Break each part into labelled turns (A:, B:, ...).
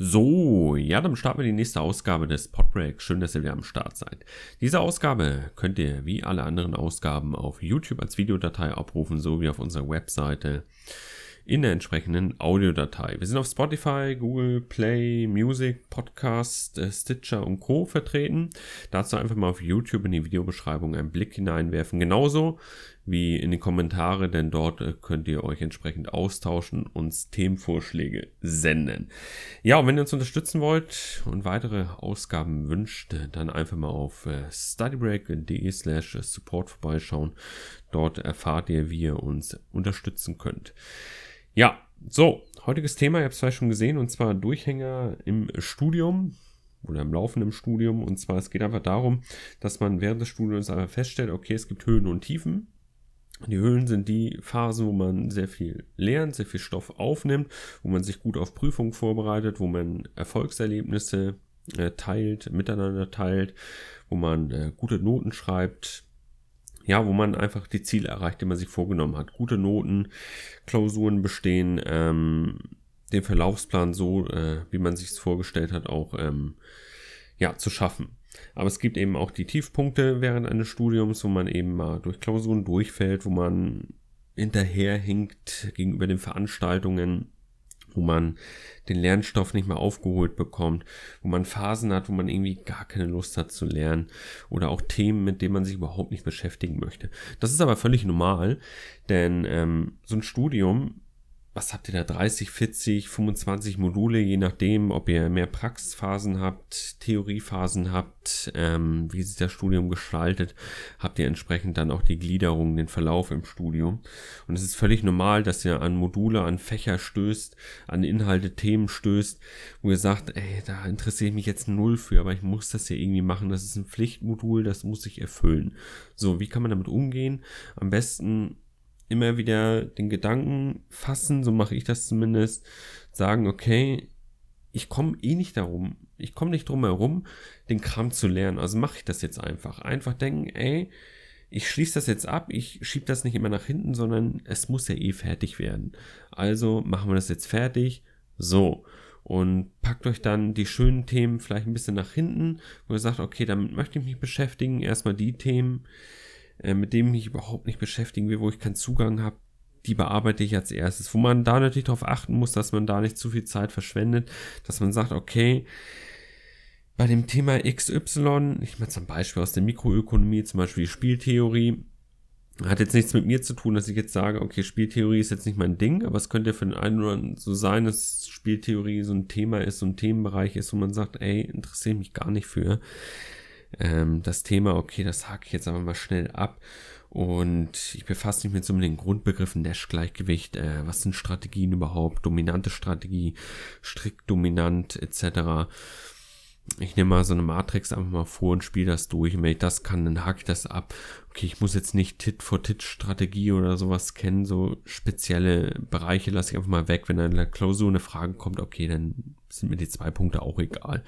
A: So, ja, dann starten wir die nächste Ausgabe des Podbreak. Schön, dass ihr wieder am Start seid. Diese Ausgabe könnt ihr wie alle anderen Ausgaben auf YouTube als Videodatei abrufen, sowie auf unserer Webseite in der entsprechenden Audiodatei. Wir sind auf Spotify, Google Play, Music, Podcast, äh, Stitcher und Co. vertreten. Dazu einfach mal auf YouTube in die Videobeschreibung einen Blick hineinwerfen. Genauso wie in die Kommentare, denn dort äh, könnt ihr euch entsprechend austauschen und Themenvorschläge senden. Ja, und wenn ihr uns unterstützen wollt und weitere Ausgaben wünscht, dann einfach mal auf äh, studybreak.de slash support vorbeischauen. Dort erfahrt ihr, wie ihr uns unterstützen könnt. Ja, so, heutiges Thema, ihr habt es vielleicht schon gesehen, und zwar Durchhänger im Studium oder im laufenden Studium. Und zwar, es geht einfach darum, dass man während des Studiums einfach feststellt, okay, es gibt Höhen und Tiefen. Die Höhen sind die Phasen, wo man sehr viel lernt, sehr viel Stoff aufnimmt, wo man sich gut auf Prüfungen vorbereitet, wo man Erfolgserlebnisse äh, teilt, miteinander teilt, wo man äh, gute Noten schreibt, ja, wo man einfach die Ziele erreicht, die man sich vorgenommen hat. Gute Noten, Klausuren bestehen, ähm, den Verlaufsplan so, äh, wie man sich es vorgestellt hat, auch ähm, ja, zu schaffen. Aber es gibt eben auch die Tiefpunkte während eines Studiums, wo man eben mal durch Klausuren durchfällt, wo man hinterherhinkt gegenüber den Veranstaltungen, wo man den Lernstoff nicht mehr aufgeholt bekommt, wo man Phasen hat, wo man irgendwie gar keine Lust hat zu lernen oder auch Themen, mit denen man sich überhaupt nicht beschäftigen möchte. Das ist aber völlig normal, denn ähm, so ein Studium was habt ihr da, 30, 40, 25 Module, je nachdem, ob ihr mehr Praxisphasen habt, Theoriephasen habt, ähm, wie sich das Studium gestaltet, habt ihr entsprechend dann auch die Gliederung, den Verlauf im Studium. Und es ist völlig normal, dass ihr an Module, an Fächer stößt, an Inhalte, Themen stößt, wo ihr sagt, ey, da interessiere ich mich jetzt null für, aber ich muss das ja irgendwie machen. Das ist ein Pflichtmodul, das muss ich erfüllen. So, wie kann man damit umgehen? Am besten immer wieder den Gedanken fassen, so mache ich das zumindest, sagen, okay, ich komme eh nicht darum, ich komme nicht drum herum, den Kram zu lernen, also mache ich das jetzt einfach. Einfach denken, ey, ich schließe das jetzt ab, ich schiebe das nicht immer nach hinten, sondern es muss ja eh fertig werden. Also machen wir das jetzt fertig, so. Und packt euch dann die schönen Themen vielleicht ein bisschen nach hinten, wo ihr sagt, okay, damit möchte ich mich beschäftigen. Erstmal die Themen, äh, mit dem ich überhaupt nicht beschäftigen will, wo ich keinen Zugang habe, die bearbeite ich als erstes. Wo man da natürlich darauf achten muss, dass man da nicht zu viel Zeit verschwendet, dass man sagt, okay, bei dem Thema XY, ich meine zum Beispiel aus der Mikroökonomie, zum Beispiel Spieltheorie, hat jetzt nichts mit mir zu tun, dass ich jetzt sage, okay, Spieltheorie ist jetzt nicht mein Ding, aber es könnte für den einen oder anderen so sein, dass Spieltheorie so ein Thema ist, so ein Themenbereich ist, wo man sagt, ey, interessiert mich gar nicht für ähm, das Thema, okay, das hake ich jetzt aber mal schnell ab. Und ich befasse mich mit so den Grundbegriffen Nash-Gleichgewicht, äh, was sind Strategien überhaupt, dominante Strategie, strikt dominant etc ich nehme mal so eine Matrix einfach mal vor und spiele das durch. Und wenn ich das kann, dann hake ich das ab. Okay, ich muss jetzt nicht Tit-for-Tit-Strategie oder sowas kennen. So spezielle Bereiche lasse ich einfach mal weg. Wenn dann in der Klausur eine Frage kommt, okay, dann sind mir die zwei Punkte auch egal.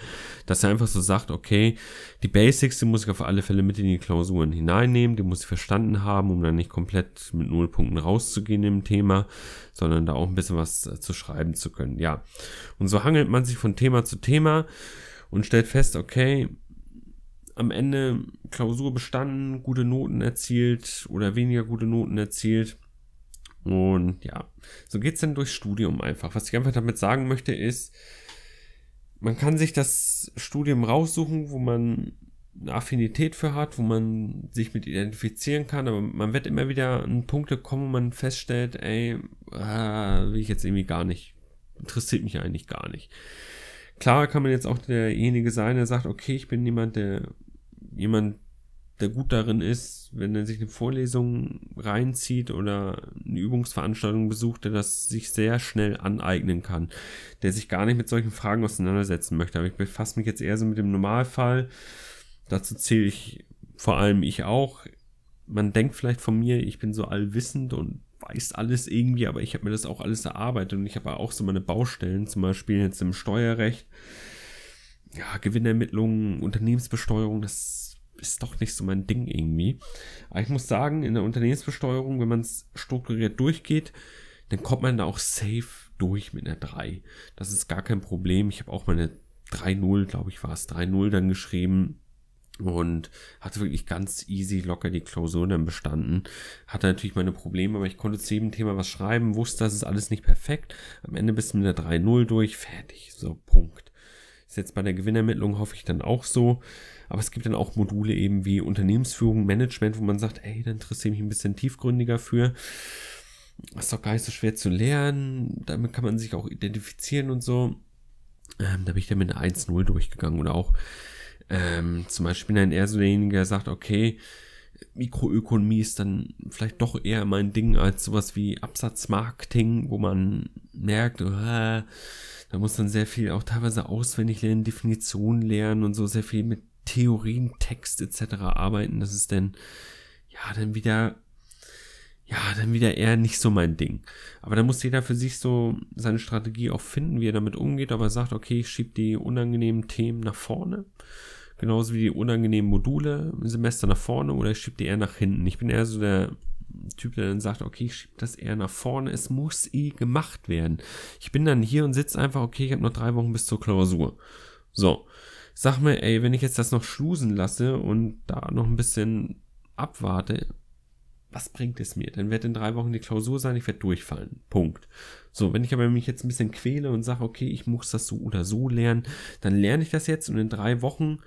A: Dass er einfach so sagt, okay, die Basics, die muss ich auf alle Fälle mit in die Klausuren hineinnehmen. Die muss ich verstanden haben, um dann nicht komplett mit null Punkten rauszugehen im Thema, sondern da auch ein bisschen was zu schreiben zu können. Ja. Und so hangelt man sich von Thema zu Thema und stellt fest, okay, am Ende Klausur bestanden, gute Noten erzielt oder weniger gute Noten erzielt. Und ja, so geht's dann durchs Studium einfach. Was ich einfach damit sagen möchte ist, man kann sich das Studium raussuchen, wo man eine Affinität für hat, wo man sich mit identifizieren kann, aber man wird immer wieder an Punkte kommen, wo man feststellt, ey, äh, will ich jetzt irgendwie gar nicht, interessiert mich eigentlich gar nicht. Klar kann man jetzt auch derjenige sein, der sagt, okay, ich bin jemand, der jemand, der gut darin ist, wenn er sich eine Vorlesung reinzieht oder eine Übungsveranstaltung besucht, der das sich sehr schnell aneignen kann, der sich gar nicht mit solchen Fragen auseinandersetzen möchte. Aber ich befasse mich jetzt eher so mit dem Normalfall. Dazu zähle ich vor allem ich auch. Man denkt vielleicht von mir, ich bin so allwissend und weiß alles irgendwie, aber ich habe mir das auch alles erarbeitet und ich habe auch so meine Baustellen, zum Beispiel jetzt im Steuerrecht, ja, Gewinnermittlungen, Unternehmensbesteuerung, das ist doch nicht so mein Ding irgendwie. Aber ich muss sagen, in der Unternehmensbesteuerung, wenn man es strukturiert durchgeht, dann kommt man da auch safe durch mit einer 3. Das ist gar kein Problem. Ich habe auch meine 3-0, glaube ich, war es 3-0 dann geschrieben und hatte wirklich ganz easy locker die Klausur dann bestanden. Hatte natürlich meine Probleme, aber ich konnte zu jedem Thema was schreiben, wusste, das ist alles nicht perfekt. Am Ende bist du mit der 3-0 durch, fertig, so, Punkt. Ist jetzt bei der Gewinnermittlung hoffe ich dann auch so. Aber es gibt dann auch Module eben wie Unternehmensführung, Management, wo man sagt, ey, da interessiere mich ein bisschen tiefgründiger für. Das ist doch gar nicht so schwer zu lernen. Damit kann man sich auch identifizieren und so. Ähm, da bin ich dann mit einer 1-0 durchgegangen oder auch ähm, zum Beispiel dann eher so derjenige, der sagt, okay, Mikroökonomie ist dann vielleicht doch eher mein Ding als sowas wie Absatzmarketing, wo man merkt, oh, da muss dann sehr viel auch teilweise auswendig lernen, Definitionen lernen und so sehr viel mit Theorien, Text etc. arbeiten. Das ist dann ja dann wieder ja, dann wieder eher nicht so mein Ding. Aber da muss jeder für sich so seine Strategie auch finden, wie er damit umgeht, aber sagt, okay, ich schiebe die unangenehmen Themen nach vorne Genauso wie die unangenehmen Module im Semester nach vorne oder ich schiebe die eher nach hinten. Ich bin eher so der Typ, der dann sagt, okay, ich schiebe das eher nach vorne. Es muss eh gemacht werden. Ich bin dann hier und sitze einfach, okay, ich habe noch drei Wochen bis zur Klausur. So. Sag mir, ey, wenn ich jetzt das noch schlusen lasse und da noch ein bisschen abwarte, was bringt es mir? Dann wird in drei Wochen die Klausur sein, ich werde durchfallen. Punkt. So, wenn ich aber mich jetzt ein bisschen quäle und sage, okay, ich muss das so oder so lernen, dann lerne ich das jetzt und in drei Wochen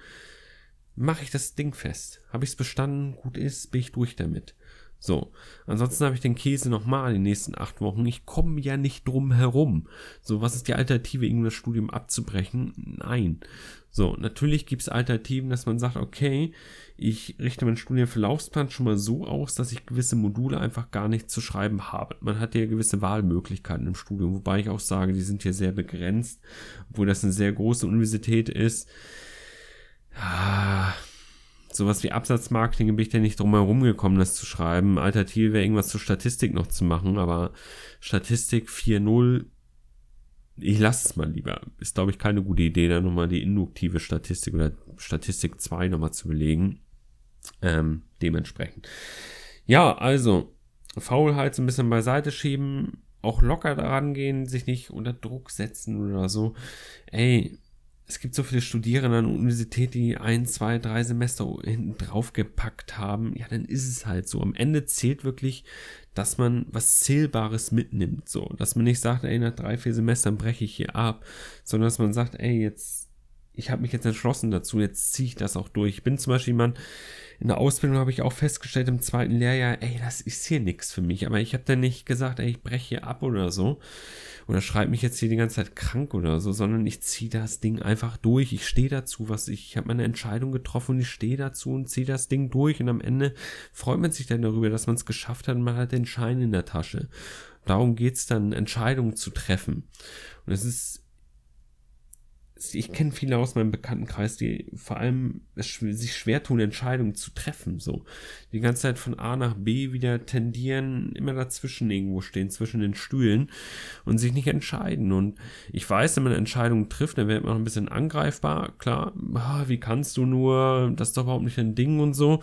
A: mache ich das Ding fest. Habe ich es bestanden, gut ist, bin ich durch damit. So, ansonsten habe ich den Käse nochmal in den nächsten acht Wochen. Ich komme ja nicht drum herum. So, was ist die Alternative, irgendein Studium abzubrechen? Nein. So, natürlich gibt es Alternativen, dass man sagt, okay, ich richte meinen Studienverlaufsplan schon mal so aus, dass ich gewisse Module einfach gar nicht zu schreiben habe. Man hat ja gewisse Wahlmöglichkeiten im Studium, wobei ich auch sage, die sind hier sehr begrenzt, obwohl das eine sehr große Universität ist. Ah, sowas wie Absatzmarketing bin ich da nicht drum herum gekommen, das zu schreiben. Alternative wäre irgendwas zur Statistik noch zu machen, aber Statistik 4.0, ich lasse es mal lieber. Ist, glaube ich, keine gute Idee, da nochmal die induktive Statistik oder Statistik 2 nochmal zu belegen. Ähm, dementsprechend. Ja, also, Faulheit so ein bisschen beiseite schieben, auch locker daran gehen, sich nicht unter Druck setzen oder so. Ey, es gibt so viele Studierende an der Universität, die ein, zwei, drei Semester hinten drauf gepackt haben. Ja, dann ist es halt so. Am Ende zählt wirklich, dass man was Zählbares mitnimmt. So, dass man nicht sagt, ey, nach drei, vier Semestern breche ich hier ab, sondern dass man sagt, ey, jetzt, ich habe mich jetzt entschlossen dazu, jetzt ziehe ich das auch durch. Ich bin zum Beispiel jemand, in der Ausbildung habe ich auch festgestellt im zweiten Lehrjahr, ey, das ist hier nichts für mich. Aber ich habe dann nicht gesagt, ey, ich breche hier ab oder so oder schreibe mich jetzt hier die ganze Zeit krank oder so, sondern ich ziehe das Ding einfach durch. Ich stehe dazu, was ich, ich habe meine Entscheidung getroffen und ich stehe dazu und ziehe das Ding durch und am Ende freut man sich dann darüber, dass man es geschafft hat und man hat den Schein in der Tasche. Darum geht's dann, Entscheidungen zu treffen. Und es ist ich kenne viele aus meinem Bekanntenkreis, die vor allem sich schwer tun, Entscheidungen zu treffen. So die ganze Zeit von A nach B wieder tendieren, immer dazwischen irgendwo stehen, zwischen den Stühlen und sich nicht entscheiden. Und ich weiß, wenn man Entscheidungen trifft, dann wird man auch ein bisschen angreifbar. Klar, ah, wie kannst du nur, das ist doch überhaupt nicht ein Ding und so.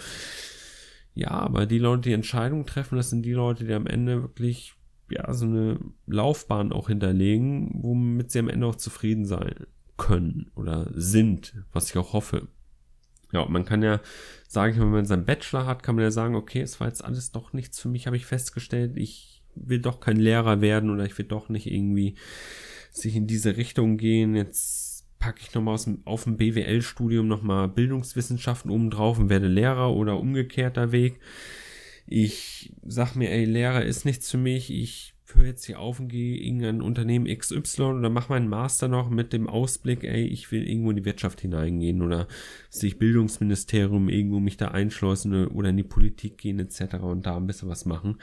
A: Ja, aber die Leute, die Entscheidungen treffen, das sind die Leute, die am Ende wirklich ja, so eine Laufbahn auch hinterlegen, womit sie am Ende auch zufrieden sein können oder sind, was ich auch hoffe. Ja, man kann ja sagen, wenn man seinen Bachelor hat, kann man ja sagen, okay, es war jetzt alles doch nichts für mich, habe ich festgestellt, ich will doch kein Lehrer werden oder ich will doch nicht irgendwie sich in diese Richtung gehen. Jetzt packe ich nochmal auf dem BWL-Studium nochmal Bildungswissenschaften oben drauf und werde Lehrer oder umgekehrter Weg. Ich sag mir, ey, Lehrer ist nichts für mich, ich höre jetzt hier auf und gehe irgendein Unternehmen XY oder mache meinen Master noch mit dem Ausblick, ey, ich will irgendwo in die Wirtschaft hineingehen oder sich Bildungsministerium irgendwo mich da einschleusen oder in die Politik gehen etc. und da ein bisschen was machen.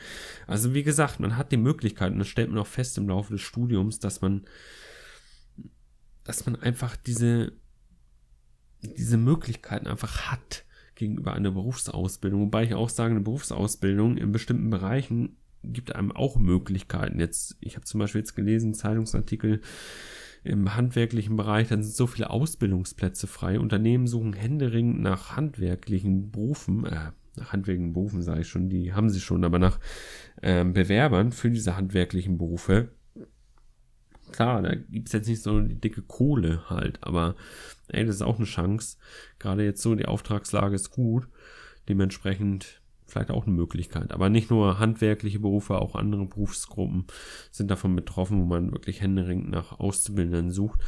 A: Also wie gesagt, man hat die Möglichkeit und das stellt man auch fest im Laufe des Studiums, dass man, dass man einfach diese, diese Möglichkeiten einfach hat gegenüber einer Berufsausbildung. Wobei ich auch sage, eine Berufsausbildung in bestimmten Bereichen gibt einem auch Möglichkeiten. Jetzt, ich habe zum Beispiel jetzt gelesen, Zeitungsartikel im handwerklichen Bereich, dann sind so viele Ausbildungsplätze frei. Unternehmen suchen händeringend nach handwerklichen Berufen, äh, nach handwerklichen Berufen sage ich schon, die haben sie schon, aber nach äh, Bewerbern für diese handwerklichen Berufe. klar, da gibt es jetzt nicht so die dicke Kohle halt, aber ey, das ist auch eine Chance. Gerade jetzt so, die Auftragslage ist gut. Dementsprechend vielleicht auch eine Möglichkeit. Aber nicht nur handwerkliche Berufe, auch andere Berufsgruppen sind davon betroffen, wo man wirklich händeringend nach Auszubildenden sucht.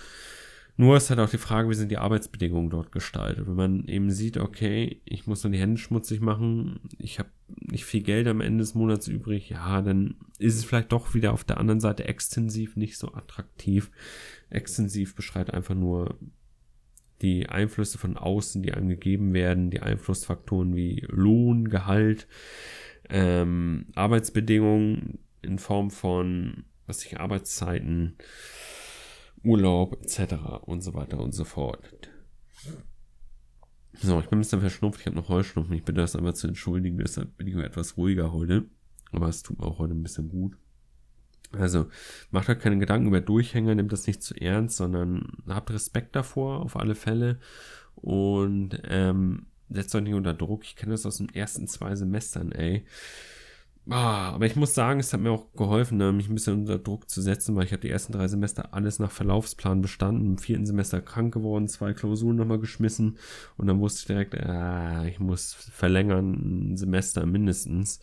A: Nur ist halt auch die Frage, wie sind die Arbeitsbedingungen dort gestaltet. Wenn man eben sieht, okay, ich muss nur die Hände schmutzig machen, ich habe nicht viel Geld am Ende des Monats übrig, ja, dann ist es vielleicht doch wieder auf der anderen Seite extensiv nicht so attraktiv. Extensiv beschreibt einfach nur die Einflüsse von außen, die einem gegeben werden, die Einflussfaktoren wie Lohn, Gehalt, ähm, Arbeitsbedingungen in Form von, was ich, Arbeitszeiten, Urlaub etc. und so weiter und so fort. So, ich bin ein bisschen verschnupft, ich habe noch Heuschnupfen, ich bitte das einmal zu entschuldigen, deshalb bin ich etwas ruhiger heute. Aber es tut mir auch heute ein bisschen gut. Also macht euch keine Gedanken über Durchhänger, nehmt das nicht zu ernst, sondern habt Respekt davor, auf alle Fälle. Und ähm, setzt euch nicht unter Druck. Ich kenne das aus den ersten zwei Semestern, ey. Ah, aber ich muss sagen, es hat mir auch geholfen, ne, mich ein bisschen unter Druck zu setzen, weil ich habe die ersten drei Semester alles nach Verlaufsplan bestanden. Im vierten Semester krank geworden, zwei Klausuren nochmal geschmissen und dann wusste ich direkt, ah, ich muss verlängern, ein Semester mindestens.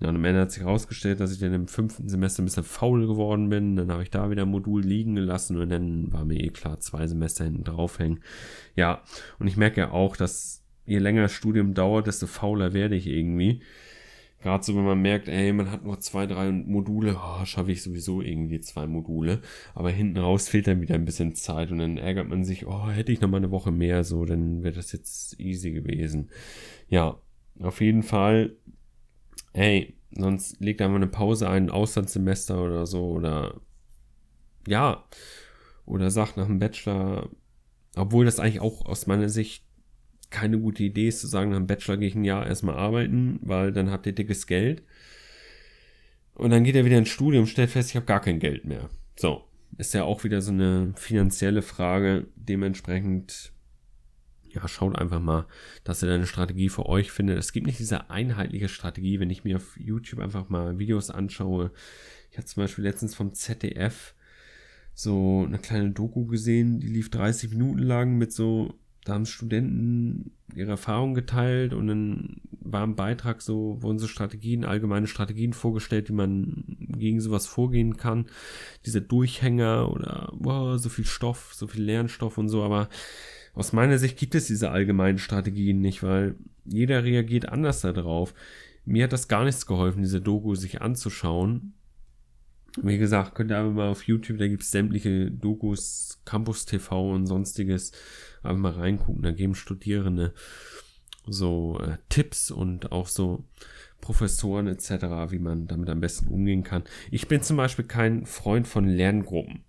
A: Ja, und am Ende hat sich herausgestellt, dass ich dann im fünften Semester ein bisschen faul geworden bin. Dann habe ich da wieder ein Modul liegen gelassen und dann war mir eh klar, zwei Semester hinten draufhängen. Ja, und ich merke ja auch, dass je länger das Studium dauert, desto fauler werde ich irgendwie. Gerade so, wenn man merkt, ey, man hat noch zwei, drei Module, oh, schaffe ich sowieso irgendwie zwei Module. Aber hinten raus fehlt dann wieder ein bisschen Zeit und dann ärgert man sich, oh, hätte ich noch mal eine Woche mehr, so, dann wäre das jetzt easy gewesen. Ja, auf jeden Fall hey, sonst legt einfach eine Pause ein, ein Auslandssemester oder so, oder ja, oder sagt nach dem Bachelor, obwohl das eigentlich auch aus meiner Sicht keine gute Idee ist, zu sagen, nach dem Bachelor gehe ich ein Jahr erstmal arbeiten, weil dann habt ihr dickes Geld. Und dann geht er wieder ins Studium, stellt fest, ich habe gar kein Geld mehr. So, ist ja auch wieder so eine finanzielle Frage. Dementsprechend ja, schaut einfach mal, dass ihr eine Strategie für euch findet. Es gibt nicht diese einheitliche Strategie, wenn ich mir auf YouTube einfach mal Videos anschaue. Ich habe zum Beispiel letztens vom ZDF so eine kleine Doku gesehen, die lief 30 Minuten lang mit so, da haben Studenten ihre Erfahrungen geteilt und dann war im Beitrag so, wurden so Strategien, allgemeine Strategien vorgestellt, wie man gegen sowas vorgehen kann. Diese Durchhänger oder wow, so viel Stoff, so viel Lernstoff und so, aber aus meiner Sicht gibt es diese allgemeinen Strategien nicht, weil jeder reagiert anders darauf. Mir hat das gar nichts geholfen, diese Doku sich anzuschauen. Wie gesagt, könnt ihr einfach mal auf YouTube, da gibt es sämtliche Dokus, Campus TV und sonstiges, einfach mal reingucken. Da geben Studierende so äh, Tipps und auch so Professoren etc., wie man damit am besten umgehen kann. Ich bin zum Beispiel kein Freund von Lerngruppen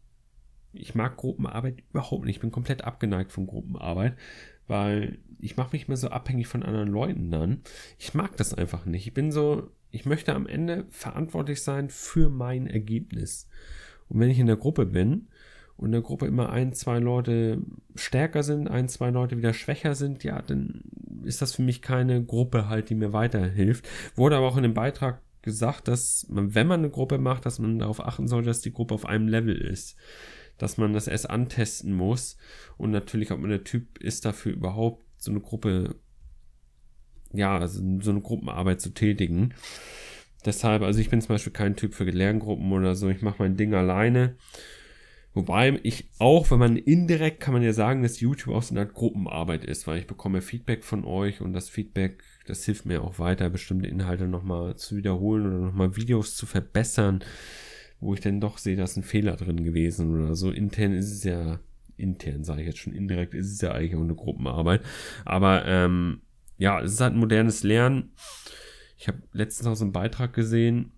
A: ich mag Gruppenarbeit überhaupt nicht. Ich bin komplett abgeneigt von Gruppenarbeit, weil ich mache mich immer so abhängig von anderen Leuten dann. Ich mag das einfach nicht. Ich bin so, ich möchte am Ende verantwortlich sein für mein Ergebnis. Und wenn ich in der Gruppe bin und in der Gruppe immer ein, zwei Leute stärker sind, ein, zwei Leute wieder schwächer sind, ja, dann ist das für mich keine Gruppe halt, die mir weiterhilft. Wurde aber auch in dem Beitrag gesagt, dass man, wenn man eine Gruppe macht, dass man darauf achten soll, dass die Gruppe auf einem Level ist dass man das erst antesten muss und natürlich, ob man der Typ ist, dafür überhaupt so eine Gruppe, ja, also so eine Gruppenarbeit zu tätigen. Deshalb, also ich bin zum Beispiel kein Typ für Lerngruppen oder so, ich mache mein Ding alleine. Wobei ich auch, wenn man indirekt kann man ja sagen, dass YouTube auch so eine Art Gruppenarbeit ist, weil ich bekomme Feedback von euch und das Feedback, das hilft mir auch weiter, bestimmte Inhalte nochmal zu wiederholen oder nochmal Videos zu verbessern wo ich dann doch sehe, da ist ein Fehler drin gewesen oder so. Intern ist es ja, intern sage ich jetzt schon, indirekt ist es ja eigentlich auch eine Gruppenarbeit. Aber ähm, ja, es ist halt ein modernes Lernen. Ich habe letztens auch so einen Beitrag gesehen,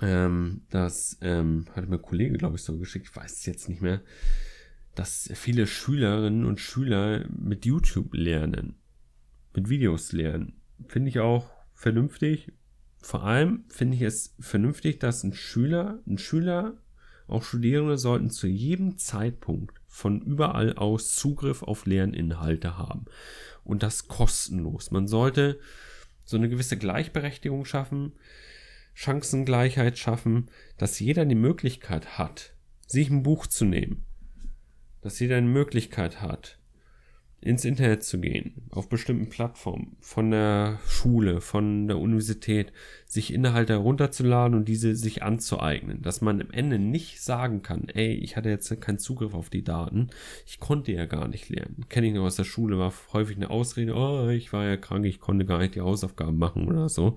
A: ähm, das ähm, hatte mir ein Kollege, glaube ich, so geschickt, ich weiß es jetzt nicht mehr, dass viele Schülerinnen und Schüler mit YouTube lernen, mit Videos lernen. Finde ich auch vernünftig vor allem finde ich es vernünftig, dass ein Schüler, ein Schüler, auch Studierende sollten zu jedem Zeitpunkt von überall aus Zugriff auf Lerninhalte haben. Und das kostenlos. Man sollte so eine gewisse Gleichberechtigung schaffen, Chancengleichheit schaffen, dass jeder die Möglichkeit hat, sich ein Buch zu nehmen, dass jeder eine Möglichkeit hat, ins Internet zu gehen, auf bestimmten Plattformen, von der Schule, von der Universität, sich Inhalte herunterzuladen und diese sich anzueignen, dass man am Ende nicht sagen kann, ey, ich hatte jetzt keinen Zugriff auf die Daten, ich konnte ja gar nicht lernen. Kenne ich noch aus der Schule, war häufig eine Ausrede, oh, ich war ja krank, ich konnte gar nicht die Hausaufgaben machen oder so.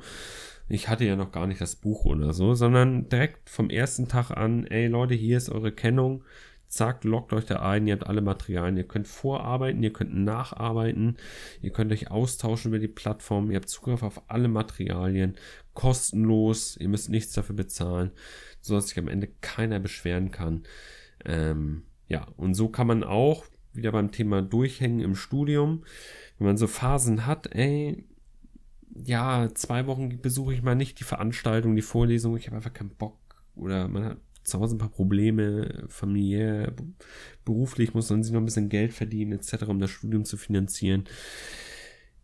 A: Ich hatte ja noch gar nicht das Buch oder so, sondern direkt vom ersten Tag an, ey Leute, hier ist eure Kennung, Zack, loggt euch da ein, ihr habt alle Materialien, ihr könnt vorarbeiten, ihr könnt nacharbeiten, ihr könnt euch austauschen über die Plattform, ihr habt Zugriff auf alle Materialien, kostenlos, ihr müsst nichts dafür bezahlen, sodass sich am Ende keiner beschweren kann. Ähm, ja, und so kann man auch wieder beim Thema Durchhängen im Studium, wenn man so Phasen hat, ey, ja, zwei Wochen besuche ich mal nicht die Veranstaltung, die Vorlesung, ich habe einfach keinen Bock. Oder man hat zu Hause ein paar Probleme, familiär, beruflich muss man sich noch ein bisschen Geld verdienen, etc., um das Studium zu finanzieren.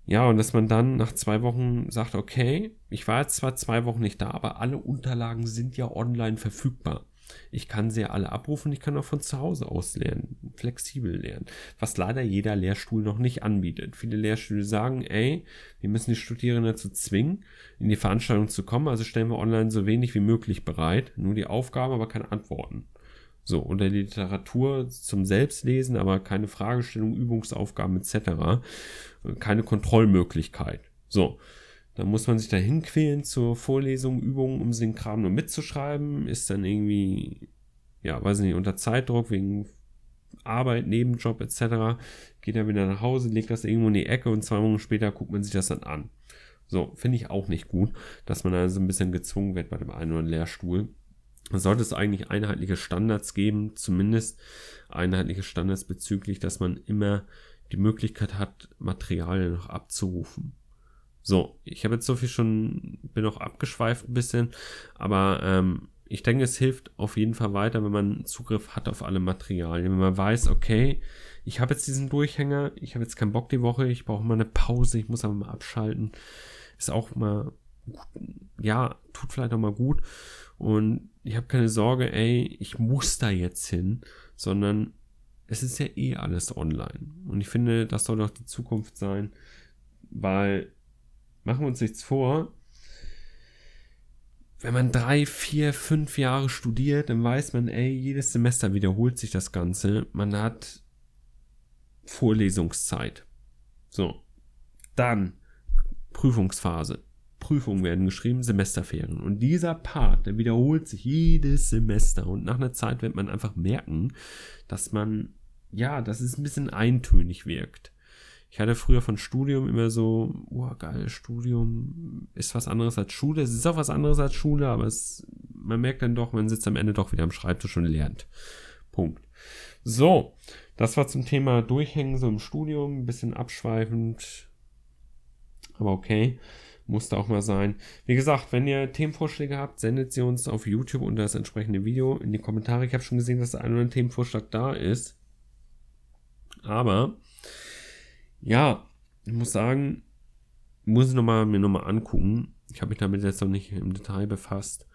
A: Ja, und dass man dann nach zwei Wochen sagt, okay, ich war jetzt zwar zwei Wochen nicht da, aber alle Unterlagen sind ja online verfügbar. Ich kann sie ja alle abrufen, ich kann auch von zu Hause aus lernen, flexibel lernen, was leider jeder Lehrstuhl noch nicht anbietet. Viele Lehrstühle sagen, ey, wir müssen die Studierenden dazu zwingen, in die Veranstaltung zu kommen, also stellen wir online so wenig wie möglich bereit, nur die Aufgaben, aber keine Antworten. So, unter die Literatur zum Selbstlesen, aber keine Fragestellung, Übungsaufgaben etc. Keine Kontrollmöglichkeit. So, da muss man sich da hinquälen zur Vorlesung, Übungen, um den Kram nur mitzuschreiben. Ist dann irgendwie, ja, weiß nicht, unter Zeitdruck wegen Arbeit, Nebenjob etc. Geht er wieder nach Hause, legt das irgendwo in die Ecke und zwei Wochen später guckt man sich das dann an. So, finde ich auch nicht gut, dass man da so ein bisschen gezwungen wird bei dem einen oder anderen Lehrstuhl. Sollte es eigentlich einheitliche Standards geben, zumindest einheitliche Standards bezüglich, dass man immer die Möglichkeit hat, Materialien noch abzurufen. So, ich habe jetzt so viel schon, bin auch abgeschweift ein bisschen, aber ähm, ich denke, es hilft auf jeden Fall weiter, wenn man Zugriff hat auf alle Materialien. Wenn man weiß, okay, ich habe jetzt diesen Durchhänger, ich habe jetzt keinen Bock die Woche, ich brauche mal eine Pause, ich muss aber mal abschalten. Ist auch mal, ja, tut vielleicht auch mal gut. Und ich habe keine Sorge, ey, ich muss da jetzt hin, sondern es ist ja eh alles online. Und ich finde, das soll doch die Zukunft sein, weil machen wir uns nichts vor. Wenn man drei, vier, fünf Jahre studiert, dann weiß man, ey, jedes Semester wiederholt sich das Ganze. Man hat Vorlesungszeit. So. Dann Prüfungsphase. Prüfungen werden geschrieben, Semesterferien. Und dieser Part, der wiederholt sich jedes Semester. Und nach einer Zeit wird man einfach merken, dass man, ja, dass es ein bisschen eintönig wirkt. Ich hatte früher von Studium immer so, oh geil, Studium ist was anderes als Schule. Es ist auch was anderes als Schule, aber es, man merkt dann doch, man sitzt am Ende doch wieder am Schreibtisch und lernt. Punkt. So, das war zum Thema Durchhängen so im Studium, ein bisschen abschweifend, aber okay, musste auch mal sein. Wie gesagt, wenn ihr Themenvorschläge habt, sendet sie uns auf YouTube unter das entsprechende Video in die Kommentare. Ich habe schon gesehen, dass der ein oder andere Themenvorschlag da ist. Aber ja, ich muss sagen, muss ich noch mal, mir nochmal angucken. Ich habe mich damit jetzt noch nicht im Detail befasst.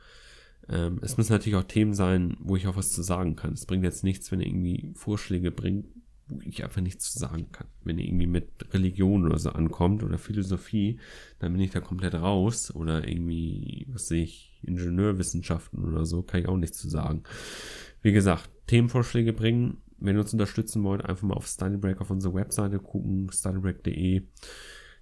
A: Ähm, es müssen natürlich auch Themen sein, wo ich auch was zu sagen kann. Es bringt jetzt nichts, wenn ihr irgendwie Vorschläge bringt, wo ich einfach nichts zu sagen kann. Wenn ihr irgendwie mit Religion oder so ankommt oder Philosophie, dann bin ich da komplett raus. Oder irgendwie, was sehe ich, Ingenieurwissenschaften oder so, kann ich auch nichts zu sagen. Wie gesagt, Themenvorschläge bringen, wenn ihr uns unterstützen wollt, einfach mal auf StudyBreak auf unsere Webseite gucken, studybreak.de.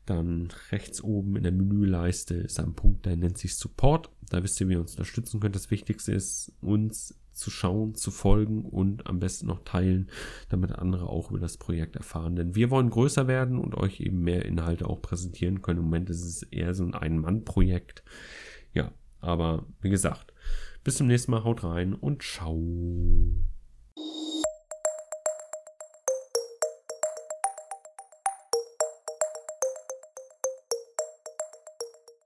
A: Dann rechts oben in der Menüleiste ist ein Punkt, der nennt sich Support. Da wisst ihr, wie ihr uns unterstützen könnt. Das Wichtigste ist, uns zu schauen, zu folgen und am besten noch teilen, damit andere auch über das Projekt erfahren. Denn wir wollen größer werden und euch eben mehr Inhalte auch präsentieren können. Im Moment ist es eher so ein Ein-Mann-Projekt. Ja, aber wie gesagt, bis zum nächsten Mal, haut rein und ciao.